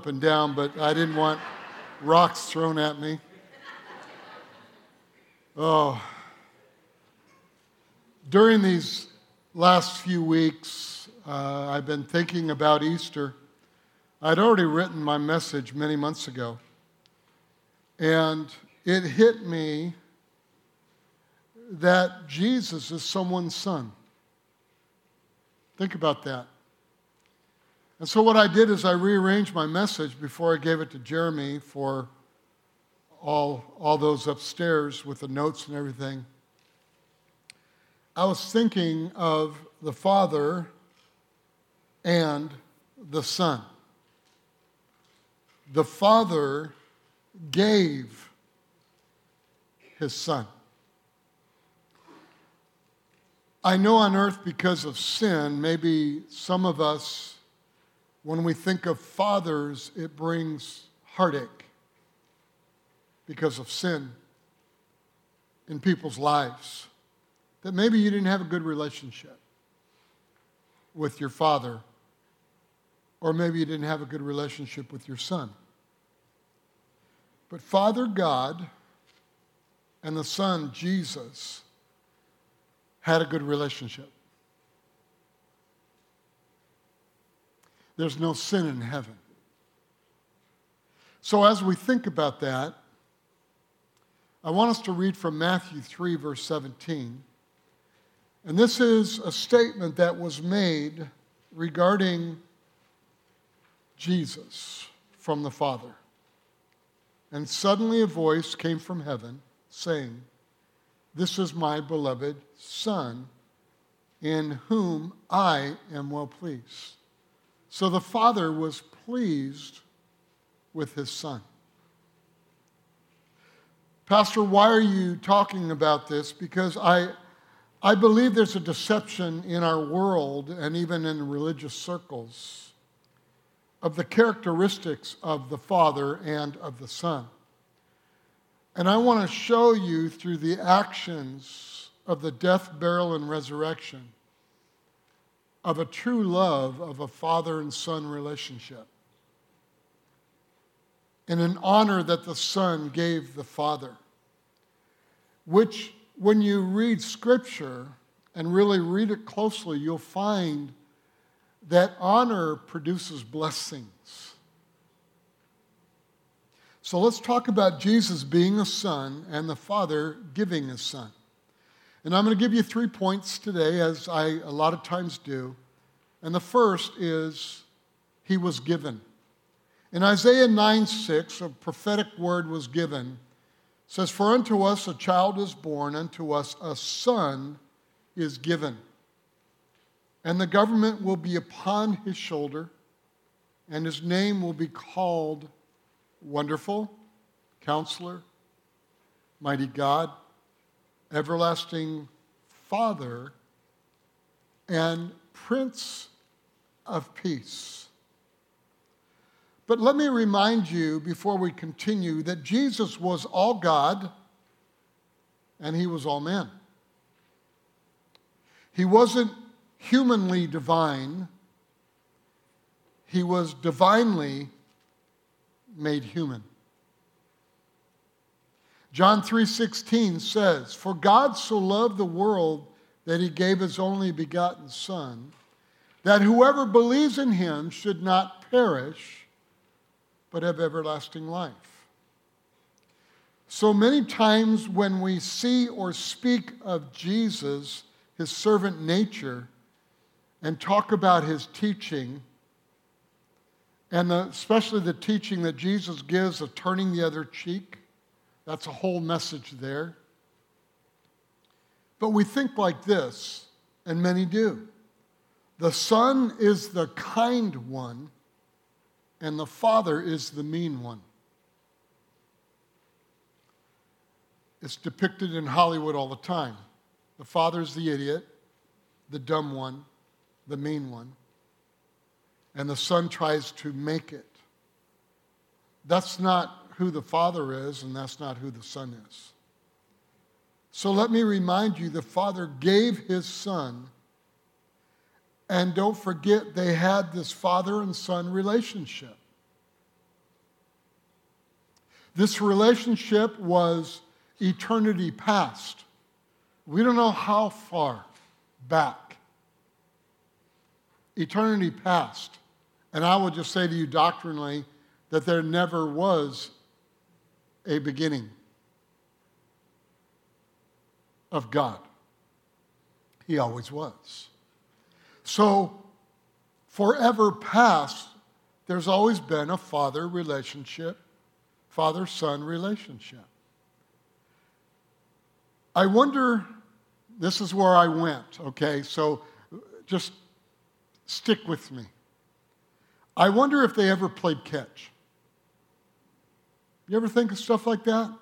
up and down, but I didn't want rocks thrown at me. Oh. During these last few weeks, uh, I've been thinking about Easter. I'd already written my message many months ago, and it hit me that Jesus is someone's son. Think about that. And so, what I did is I rearranged my message before I gave it to Jeremy for all, all those upstairs with the notes and everything. I was thinking of the Father and the Son. The Father gave his Son. I know on earth because of sin, maybe some of us when we think of fathers, it brings heartache because of sin in people's lives. That maybe you didn't have a good relationship with your father, or maybe you didn't have a good relationship with your son. But Father God and the Son, Jesus, had a good relationship. There's no sin in heaven. So, as we think about that, I want us to read from Matthew 3, verse 17. And this is a statement that was made regarding Jesus from the Father. And suddenly a voice came from heaven saying, This is my beloved Son, in whom I am well pleased. So the father was pleased with his son. Pastor, why are you talking about this? Because I, I believe there's a deception in our world and even in religious circles of the characteristics of the Father and of the Son. And I want to show you through the actions of the death, burial, and resurrection of a true love of a father and son relationship. And an honor that the son gave the father, which, when you read scripture and really read it closely, you'll find that honor produces blessings. So let's talk about Jesus being a son and the father giving a son. And I'm going to give you three points today, as I a lot of times do. And the first is, He was given. In Isaiah 9 6, a prophetic word was given. It says, For unto us a child is born, unto us a son is given. And the government will be upon his shoulder, and his name will be called Wonderful, Counselor, Mighty God everlasting Father, and Prince of Peace. But let me remind you before we continue that Jesus was all God and he was all man. He wasn't humanly divine, he was divinely made human. John 3:16 says, "For God so loved the world that he gave his only begotten son, that whoever believes in him should not perish, but have everlasting life." So many times when we see or speak of Jesus, his servant nature, and talk about his teaching, and especially the teaching that Jesus gives of turning the other cheek, that's a whole message there. But we think like this, and many do. The Son is the kind one, and the Father is the mean one. It's depicted in Hollywood all the time. The Father's the idiot, the dumb one, the mean one, and the Son tries to make it. That's not who the Father is, and that's not who the Son is. So let me remind you the Father gave his Son, and don't forget they had this father and son relationship. This relationship was eternity past. We don't know how far back. Eternity past. And I will just say to you doctrinally that there never was a beginning of God. He always was. So, forever past, there's always been a father relationship, father son relationship. I wonder, this is where I went, okay? So just stick with me. I wonder if they ever played catch. You ever think of stuff like that?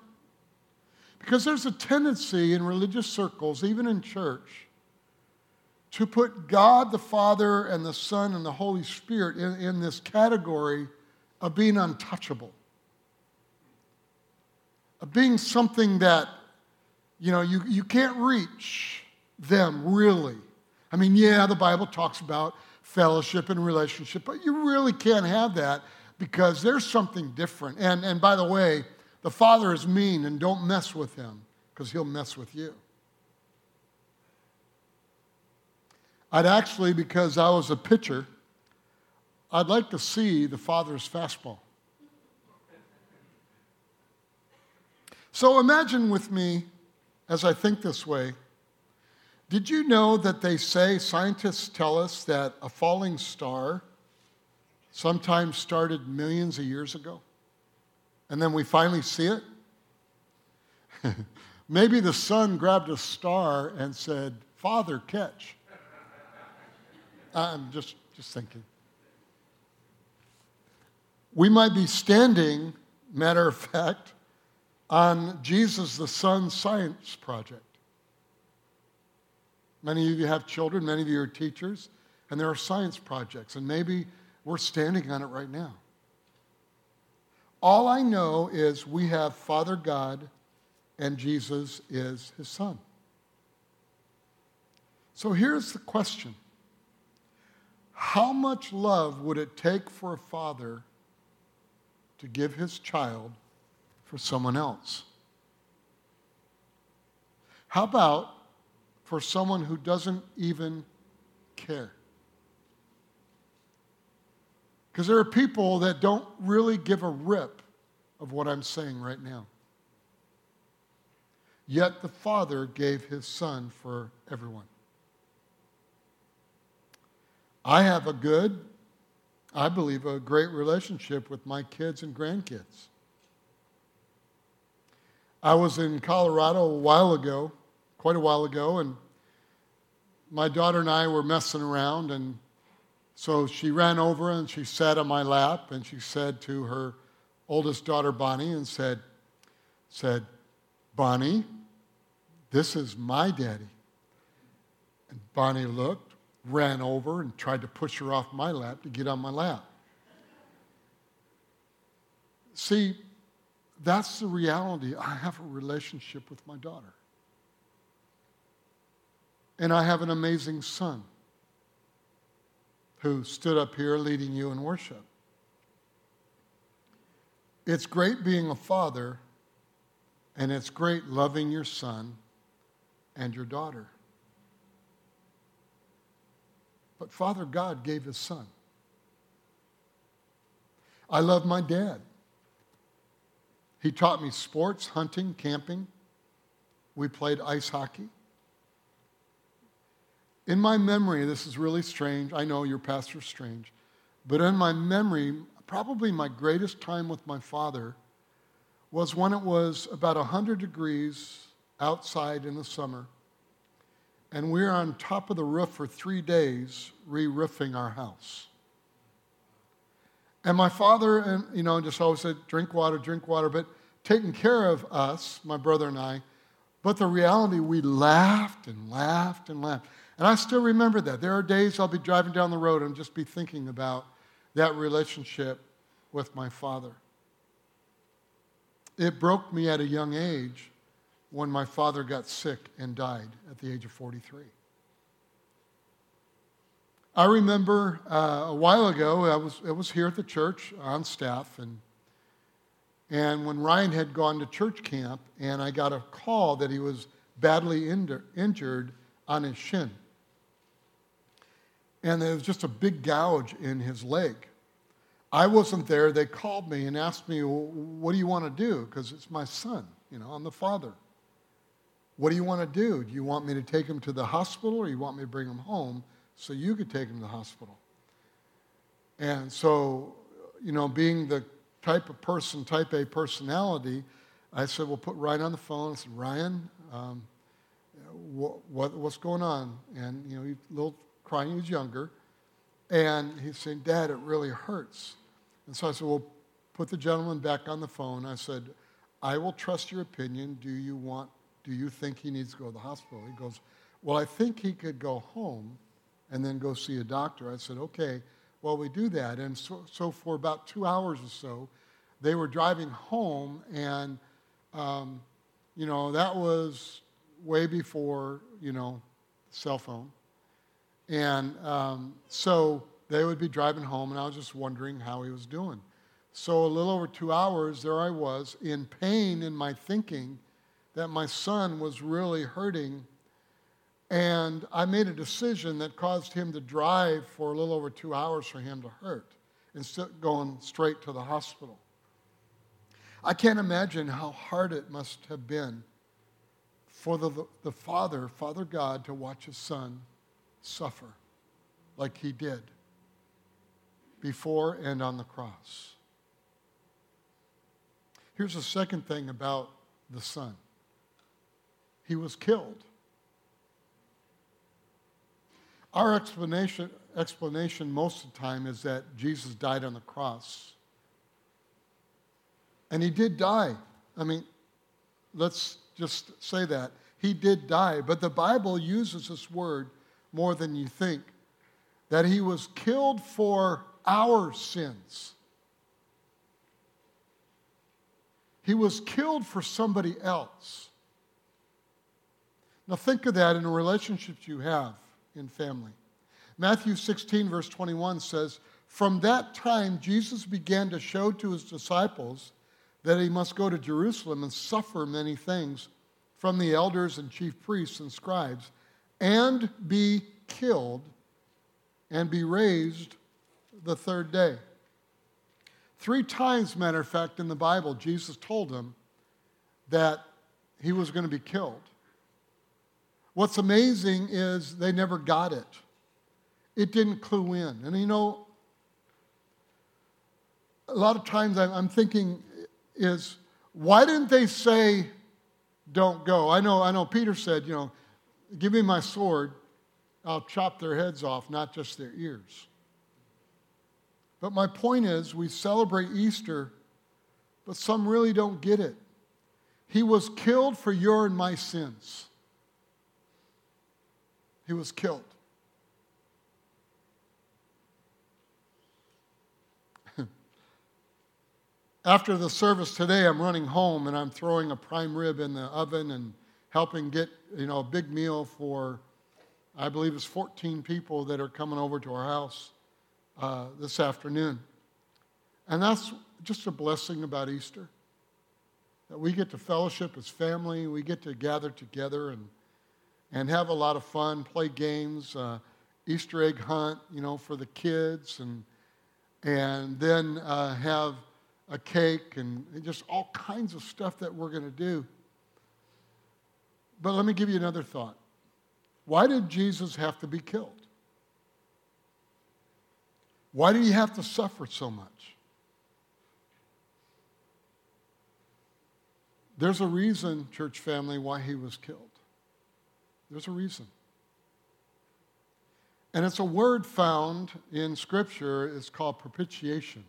Because there's a tendency in religious circles, even in church, to put God the Father and the Son and the Holy Spirit in, in this category of being untouchable, of being something that, you know, you, you can't reach them really. I mean, yeah, the Bible talks about fellowship and relationship, but you really can't have that because there's something different. And, and by the way, the Father is mean and don't mess with him because he'll mess with you. I'd actually, because I was a pitcher, I'd like to see the Father's fastball. So imagine with me, as I think this way, did you know that they say, scientists tell us that a falling star sometimes started millions of years ago? And then we finally see it? Maybe the son grabbed a star and said, Father, catch. I'm just, just thinking. We might be standing, matter of fact, on Jesus the Son science project. Many of you have children, many of you are teachers, and there are science projects, and maybe we're standing on it right now. All I know is we have Father God, and Jesus is his Son. So here's the question How much love would it take for a father to give his child for someone else? How about for someone who doesn't even care. Because there are people that don't really give a rip of what I'm saying right now. Yet the Father gave his Son for everyone. I have a good, I believe, a great relationship with my kids and grandkids. I was in Colorado a while ago quite a while ago, and my daughter and I were messing around, and so she ran over and she sat on my lap, and she said to her oldest daughter, Bonnie, and said, said, Bonnie, this is my daddy. And Bonnie looked, ran over, and tried to push her off my lap to get on my lap. See, that's the reality. I have a relationship with my daughter. And I have an amazing son who stood up here leading you in worship. It's great being a father, and it's great loving your son and your daughter. But Father God gave his son. I love my dad. He taught me sports, hunting, camping. We played ice hockey. In my memory, this is really strange. I know your pastor's strange. But in my memory, probably my greatest time with my father was when it was about 100 degrees outside in the summer. And we were on top of the roof for three days, re roofing our house. And my father, and you know, just always said, drink water, drink water, but taking care of us, my brother and I. But the reality, we laughed and laughed and laughed. And I still remember that. There are days I'll be driving down the road and just be thinking about that relationship with my father. It broke me at a young age when my father got sick and died at the age of 43. I remember uh, a while ago, I was, I was here at the church on staff, and And when Ryan had gone to church camp, and I got a call that he was badly injured on his shin. And there was just a big gouge in his leg. I wasn't there. They called me and asked me, well, What do you want to do? Because it's my son. You know, I'm the father. What do you want to do? Do you want me to take him to the hospital or you want me to bring him home so you could take him to the hospital? And so, you know, being the type of person, type A personality, I said, well, put Ryan on the phone. I said, Ryan, um, what, what, what's going on? And, you know, he little crying. He was younger. And he's saying, Dad, it really hurts. And so I said, well, put the gentleman back on the phone. I said, I will trust your opinion. Do you want, do you think he needs to go to the hospital? He goes, well, I think he could go home and then go see a doctor. I said, okay, well, we do that. And so, so for about two hours or so, they were driving home, and, um, you know, that was way before, you know, cell phone. And um, so they would be driving home, and I was just wondering how he was doing. So, a little over two hours, there I was in pain in my thinking that my son was really hurting and I made a decision that caused him to drive for a little over two hours for him to hurt instead of going straight to the hospital. I can't imagine how hard it must have been for the, the Father, Father God, to watch his son suffer like he did before and on the cross. Here's the second thing about the son he was killed. Our explanation, explanation most of the time is that Jesus died on the cross. And he did die. I mean, let's just say that. He did die. But the Bible uses this word more than you think that he was killed for our sins. He was killed for somebody else. Now, think of that in the relationships you have in family. Matthew 16, verse 21 says, From that time, Jesus began to show to his disciples that he must go to Jerusalem and suffer many things from the elders and chief priests and scribes, and be killed and be raised the third day. Three times, matter of fact, in the Bible, Jesus told them that he was going to be killed. What's amazing is they never got it. It didn't clue in. And you know, a lot of times I'm thinking is why didn't they say don't go? I know, I know Peter said, you know, give me my sword, I'll chop their heads off, not just their ears. But my point is, we celebrate Easter, but some really don't get it. He was killed for your and my sins he was killed. After the service today, I'm running home and I'm throwing a prime rib in the oven and helping get, you know, a big meal for, I believe it's 14 people that are coming over to our house uh, this afternoon. And that's just a blessing about Easter. That we get to fellowship as family, we get to gather together and and have a lot of fun, play games, uh, Easter egg hunt, you know, for the kids, and, and then uh, have a cake and just all kinds of stuff that we're going to do. But let me give you another thought. Why did Jesus have to be killed? Why did he have to suffer so much? There's a reason, church family, why he was killed. There's a reason. And it's a word found in Scripture. It's called propitiation.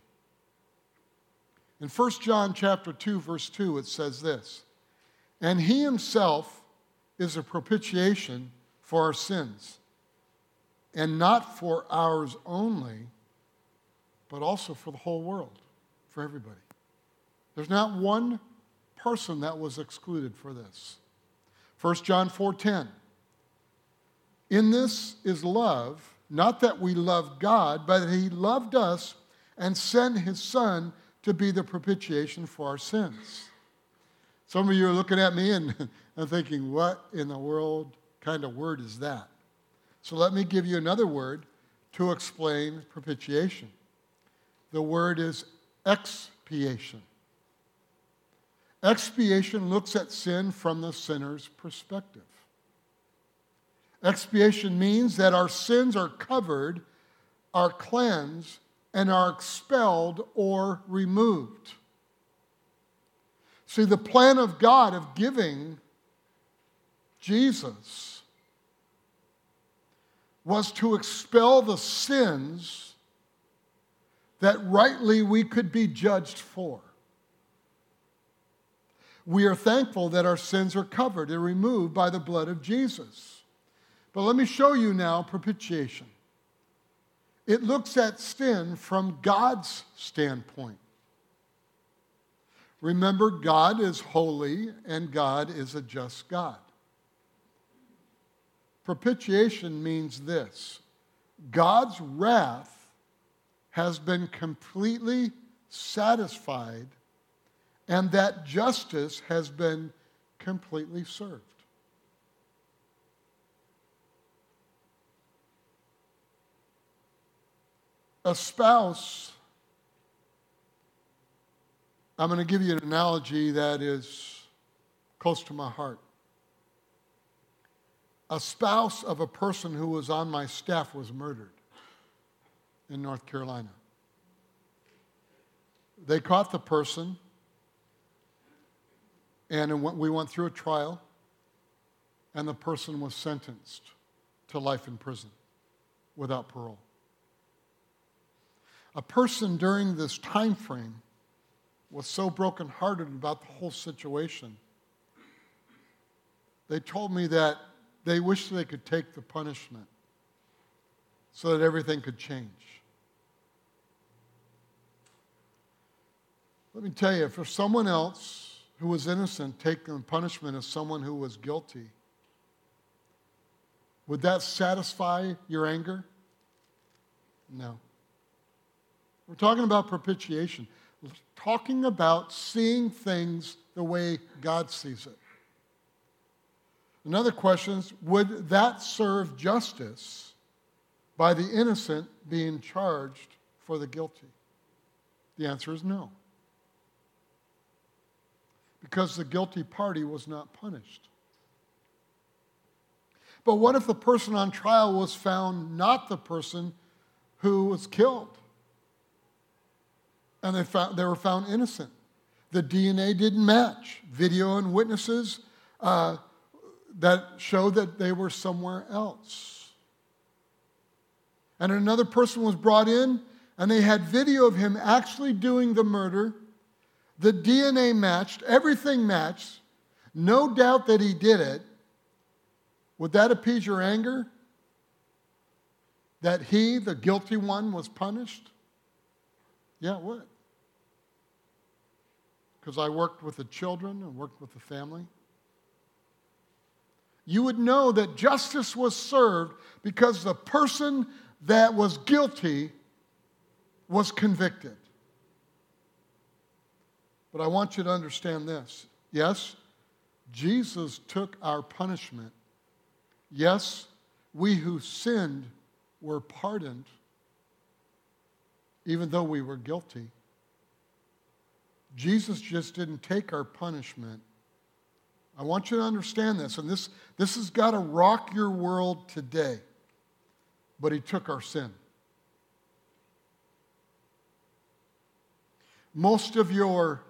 In 1 John chapter 2, verse 2, it says this And he himself is a propitiation for our sins, and not for ours only, but also for the whole world, for everybody. There's not one person that was excluded for this. 1 John 4:10 in this is love, not that we love God, but that He loved us and sent His Son to be the propitiation for our sins. Some of you are looking at me and, and thinking, what in the world kind of word is that? So let me give you another word to explain propitiation. The word is expiation. Expiation looks at sin from the sinner's perspective. Expiation means that our sins are covered, are cleansed, and are expelled or removed. See, the plan of God of giving Jesus was to expel the sins that rightly we could be judged for. We are thankful that our sins are covered and removed by the blood of Jesus. But let me show you now propitiation. It looks at sin from God's standpoint. Remember, God is holy and God is a just God. Propitiation means this God's wrath has been completely satisfied and that justice has been completely served. A spouse, I'm going to give you an analogy that is close to my heart. A spouse of a person who was on my staff was murdered in North Carolina. They caught the person and we went through a trial, and the person was sentenced to life in prison without parole. A person during this time frame was so brokenhearted about the whole situation. They told me that they wished they could take the punishment so that everything could change. Let me tell you, for someone else, who was innocent the punishment of someone who was guilty, would that satisfy your anger? No. We're talking about propitiation, talking about seeing things the way God sees it. Another question is would that serve justice by the innocent being charged for the guilty? The answer is no because the guilty party was not punished. But what if the person on trial was found not the person who was killed? And they, found, they were found innocent. The DNA didn't match. Video and witnesses uh, that showed that they were somewhere else. And another person was brought in, and they had video of him actually doing the murder the DNA matched, everything matched, no doubt that he did it. Would that appease your anger? That he, the guilty one, was punished? Yeah, it would. Because I worked with the children and worked with the family. You would know that justice was served because the person that was guilty was convicted. But I want you to understand this. Yes, Jesus took our punishment. Yes, we who sinned were pardoned, even though we were guilty. Jesus just didn't take our punishment. I want you to understand this, and this, this has got to rock your world today. But he took our sin. Most of your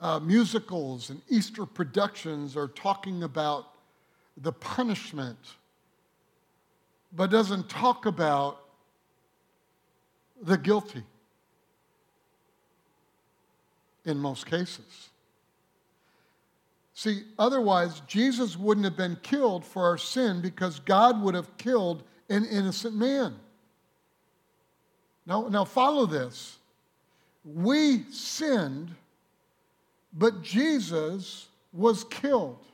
uh, musicals and Easter productions are talking about the punishment, but doesn't talk about the guilty in most cases. See, otherwise, Jesus wouldn't have been killed for our sin because God would have killed an innocent man. Now, now follow this. We sinned but Jesus was killed.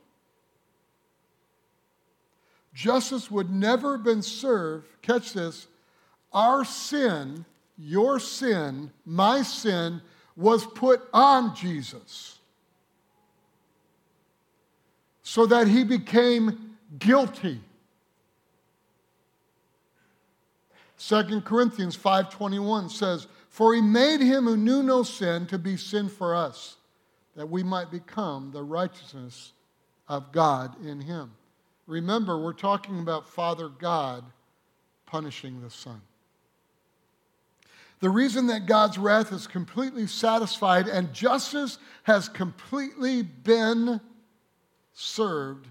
Justice would never have been served, catch this, our sin, your sin, my sin, was put on Jesus so that he became guilty. 2 Corinthians 5:21 says, "For he made him who knew no sin to be sin for us, that we might become the righteousness of God in him." Remember, we're talking about Father God punishing the Son. The reason that God's wrath is completely satisfied and justice has completely been served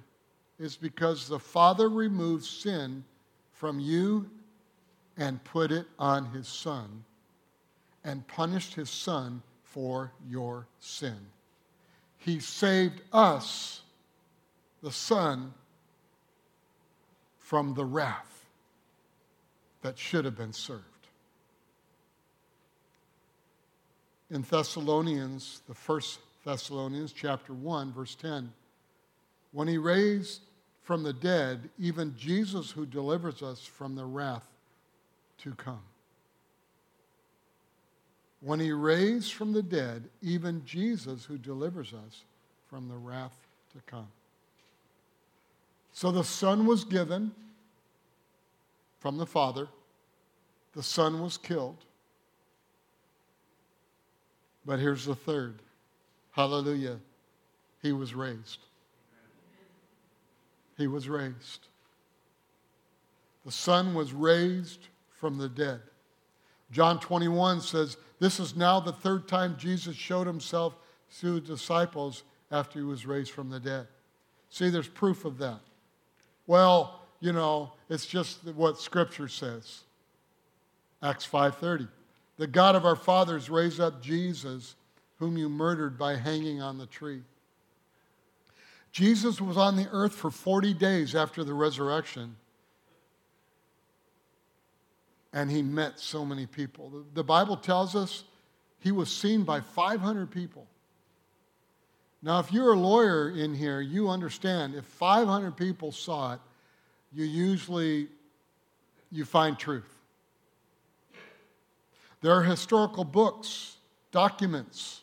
is because the Father removed sin from you and put it on his Son and punished his Son for your sin. He saved us, the Son, from the wrath that should have been served. In Thessalonians, the first Thessalonians chapter 1, verse 10. When he raised from the dead, even Jesus who delivers us from the wrath to come. When he raised from the dead, even Jesus who delivers us from the wrath to come. So the Son was given from the Father, the Son was killed but here's the third. Hallelujah. He was raised. He was raised. The Son was raised from the dead. John 21 says, This is now the third time Jesus showed himself to the disciples after he was raised from the dead. See, there's proof of that. Well, you know, it's just what Scripture says. Acts 5:30. The God of our fathers raised up Jesus, whom you murdered by hanging on the tree. Jesus was on the earth for 40 days after the resurrection, and he met so many people. The Bible tells us he was seen by 500 people. Now, if you're a lawyer in here, you understand if 500 people saw it, you usually you find truth. There are historical books, documents,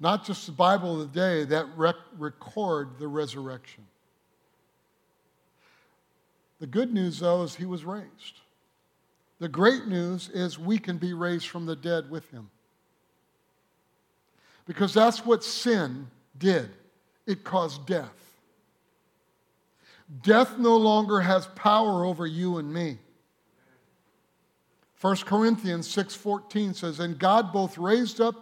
not just the Bible of the day, that rec- record the resurrection. The good news, though, is he was raised. The great news is we can be raised from the dead with him. Because that's what sin did it caused death. Death no longer has power over you and me. 1 Corinthians 6:14 says, "And God both raised up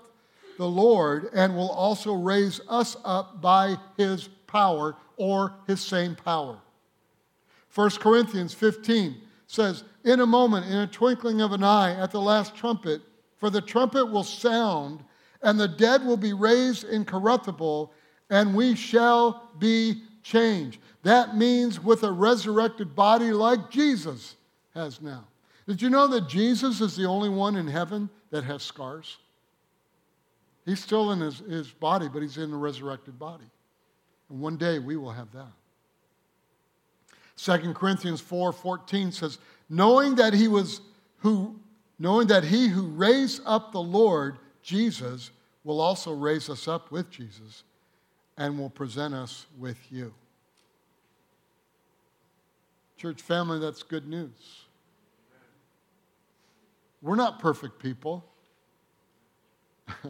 the Lord and will also raise us up by his power or his same power." 1 Corinthians 15 says, "In a moment, in a twinkling of an eye, at the last trumpet, for the trumpet will sound, and the dead will be raised incorruptible, and we shall be changed." That means with a resurrected body like Jesus has now. Did you know that Jesus is the only one in heaven that has scars? He's still in his, his body, but he's in a resurrected body. And one day we will have that. 2 Corinthians 4 14 says, knowing that he was who knowing that he who raised up the Lord Jesus will also raise us up with Jesus and will present us with you. Church family, that's good news. We're not perfect people.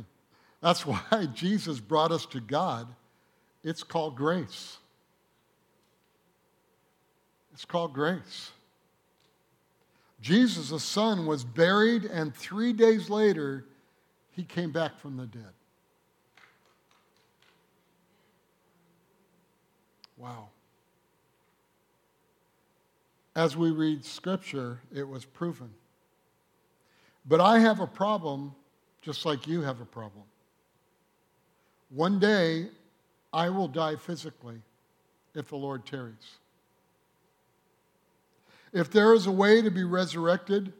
That's why Jesus brought us to God. It's called grace. It's called grace. Jesus, the Son, was buried, and three days later, he came back from the dead. Wow. As we read Scripture, it was proven. But I have a problem just like you have a problem. One day, I will die physically if the Lord tarries. If there is a way to be resurrected,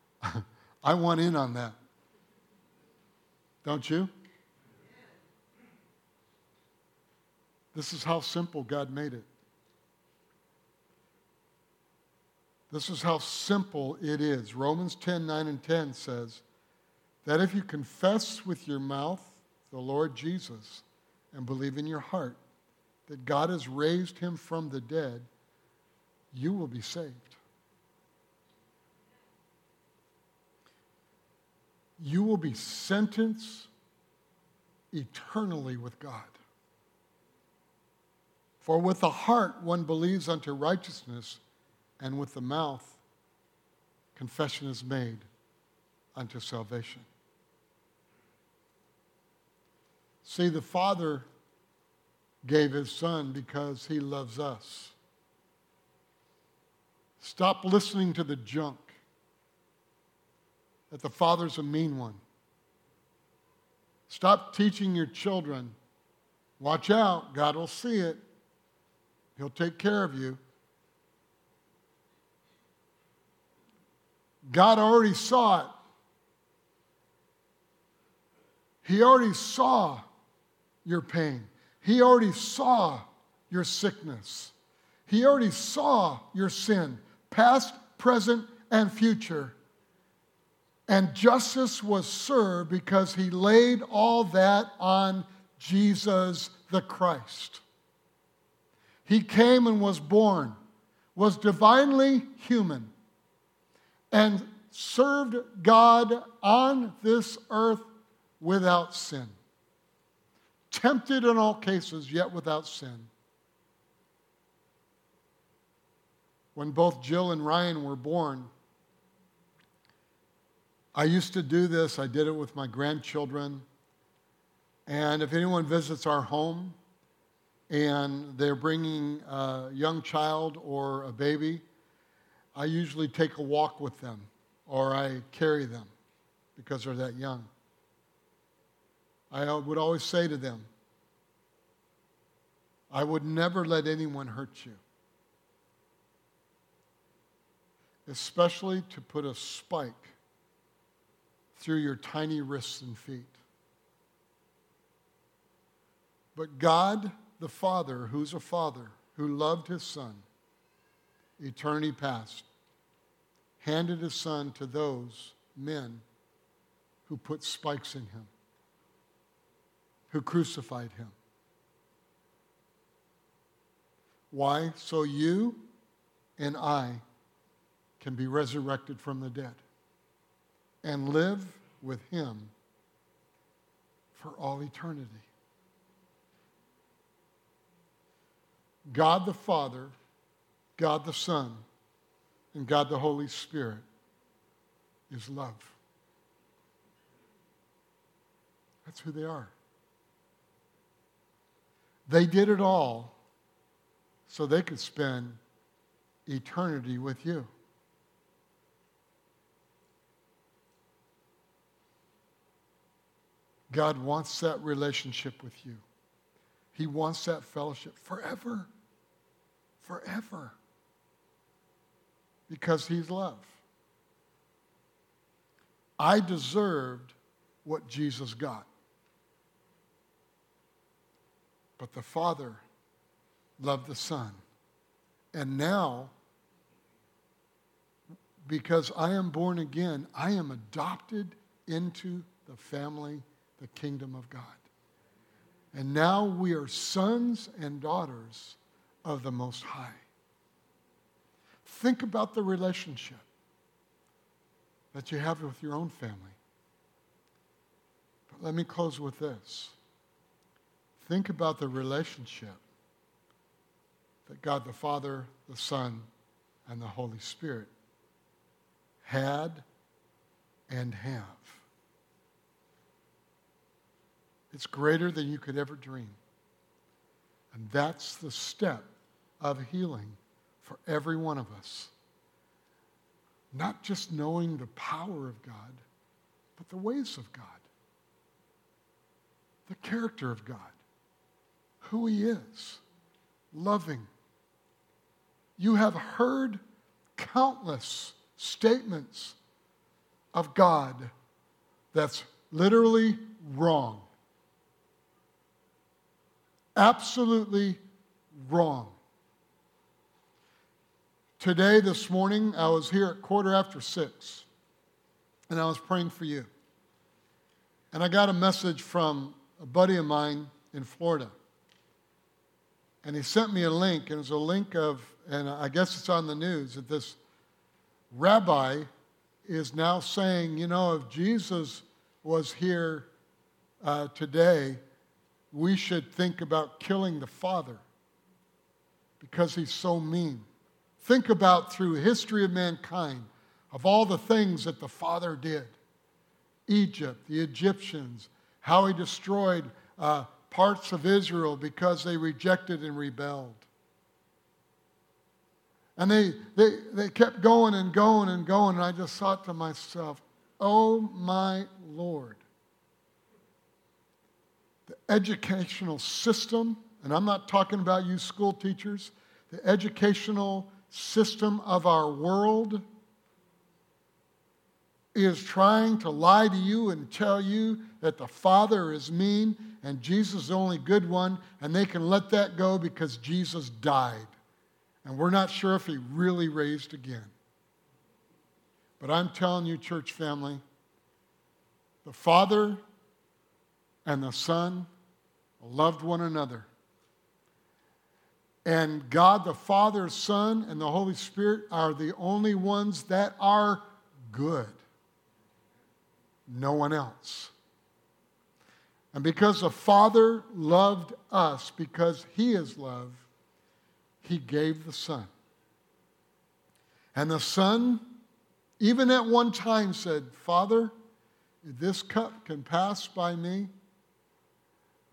I want in on that. Don't you? This is how simple God made it. This is how simple it is. Romans 10 9 and 10 says, that if you confess with your mouth the Lord Jesus and believe in your heart that God has raised him from the dead, you will be saved. You will be sentenced eternally with God. For with the heart one believes unto righteousness, and with the mouth confession is made unto salvation. See, the Father gave his Son because he loves us. Stop listening to the junk that the Father's a mean one. Stop teaching your children, watch out, God will see it, He'll take care of you. God already saw it. He already saw your pain. He already saw your sickness. He already saw your sin, past, present, and future. And justice was served because he laid all that on Jesus the Christ. He came and was born, was divinely human, and served God on this earth without sin. Tempted in all cases, yet without sin. When both Jill and Ryan were born, I used to do this. I did it with my grandchildren. And if anyone visits our home and they're bringing a young child or a baby, I usually take a walk with them or I carry them because they're that young. I would always say to them, I would never let anyone hurt you, especially to put a spike through your tiny wrists and feet. But God, the Father, who's a Father, who loved his Son, eternity past, handed his Son to those men who put spikes in him, who crucified him. Why? So you and I can be resurrected from the dead and live with Him for all eternity. God the Father, God the Son, and God the Holy Spirit is love. That's who they are. They did it all so they could spend eternity with you. God wants that relationship with you. He wants that fellowship forever. Forever. Because He's love. I deserved what Jesus got. But the Father loved the Son. And now, because I am born again, I am adopted into the family the kingdom of God. And now we are sons and daughters of the Most High. Think about the relationship that you have with your own family. But let me close with this. Think about the relationship that God the Father, the Son, and the Holy Spirit had and have It's greater than you could ever dream. And that's the step of healing for every one of us. Not just knowing the power of God, but the ways of God, the character of God, who He is, loving. You have heard countless statements of God that's literally wrong absolutely wrong. Today, this morning, I was here at quarter after six, and I was praying for you. And I got a message from a buddy of mine in Florida. And he sent me a link, and it was a link of, and I guess it's on the news, that this rabbi is now saying, you know, if Jesus was here uh, today, we should think about killing the Father because he's so mean. Think about through history of mankind of all the things that the Father did. Egypt, the Egyptians, how he destroyed uh, parts of Israel because they rejected and rebelled. And they, they, they kept going and going and going, and I just thought to myself, oh my Lord. The educational system, and I'm not talking about you school teachers, the educational system of our world is trying to lie to you and tell you that the Father is mean and Jesus is the only good one, and they can let that go because Jesus died. And we're not sure if he really raised again. But I'm telling you, church family, the Father and the Son loved one another. And God, the Father, Son, and the Holy Spirit are the only ones that are good. No one else. And because the Father loved us, because He is love, He gave the Son. And the Son, even at one time, said, Father, this cup can pass by me,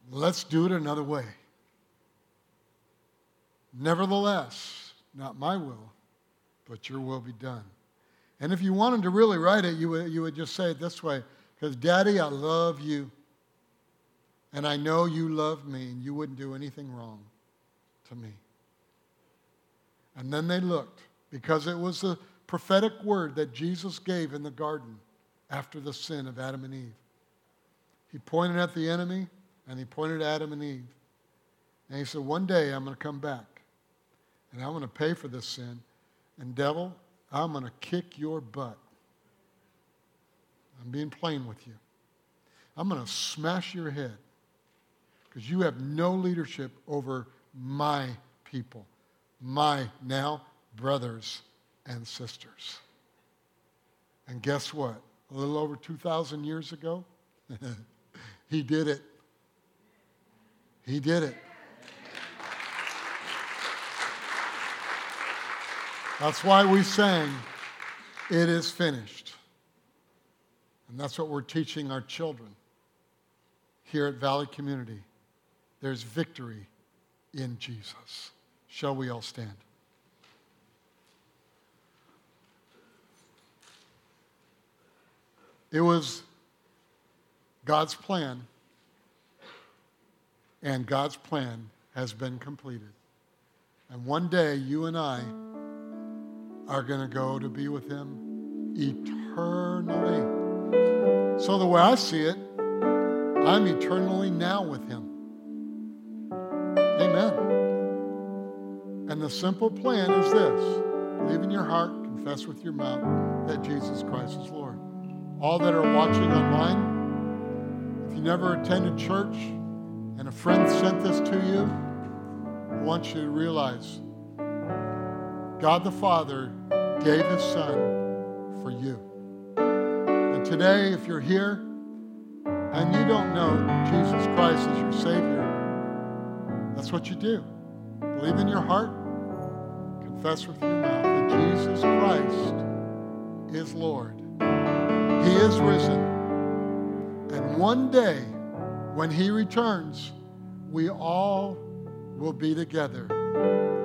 let's do it another way. Nevertheless, not my will, but your will be done. And if you wanted to really write it, you would, you would just say it this way because, Daddy, I love you. And I know you love me and you wouldn't do anything wrong to me. And then they looked because it was the prophetic word that Jesus gave in the garden after the sin of Adam and Eve. He pointed at the enemy and he pointed at Adam and Eve. And he said, One day I'm going to come back and I'm going to pay for this sin. And, devil, I'm going to kick your butt. I'm being plain with you. I'm going to smash your head because you have no leadership over my people, my now brothers and sisters. And guess what? A little over 2,000 years ago, he did it. He did it. That's why we sang, It is finished. And that's what we're teaching our children here at Valley Community. There's victory in Jesus. Shall we all stand? It was God's plan, and God's plan has been completed. And one day, you and I are going to go to be with Him eternally. So, the way I see it, I'm eternally now with Him. Amen. And the simple plan is this believe in your heart, confess with your mouth that Jesus Christ is Lord. All that are watching online, if you never attended church and a friend sent this to you, I want you to realize God the Father gave his Son for you. And today, if you're here and you don't know Jesus Christ as your Savior, that's what you do. Believe in your heart, confess with your mouth that Jesus Christ is Lord. He is risen. And one day, when He returns, we all will be together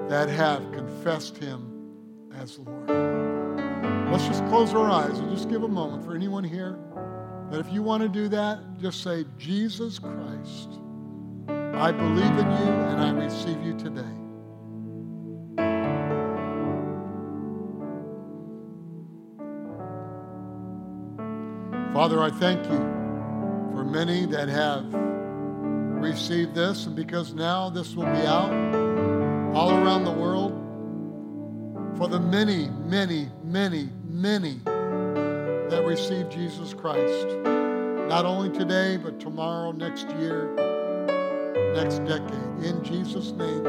that have confessed Him as Lord. Let's just close our eyes and just give a moment for anyone here that if you want to do that, just say, Jesus Christ I believe in you and I receive you today. Father, I thank you for many that have received this, and because now this will be out all around the world, for the many, many, many, many that receive Jesus Christ. not only today, but tomorrow, next year, next decade. In Jesus' name,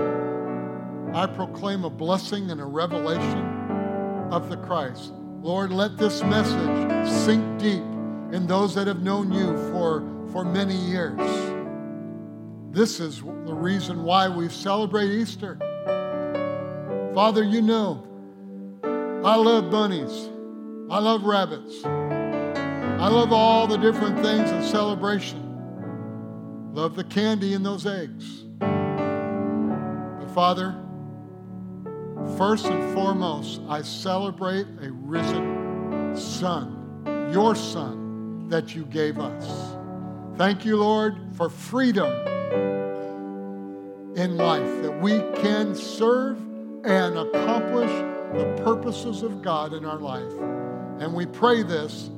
I proclaim a blessing and a revelation of the Christ. Lord, let this message sink deep in those that have known you for, for many years. This is the reason why we celebrate Easter. Father, you know, I love bunnies. I love rabbits. I love all the different things in celebration. Love the candy in those eggs. But Father, first and foremost, I celebrate a risen Son, your Son that you gave us. Thank you, Lord, for freedom in life, that we can serve and accomplish the purposes of God in our life. And we pray this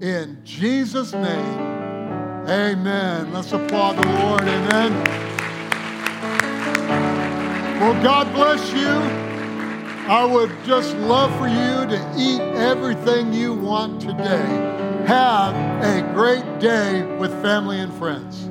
in Jesus' name, amen. Let's applaud the Lord. Amen. Well, God bless you. I would just love for you to eat everything you want today. Have a great day with family and friends.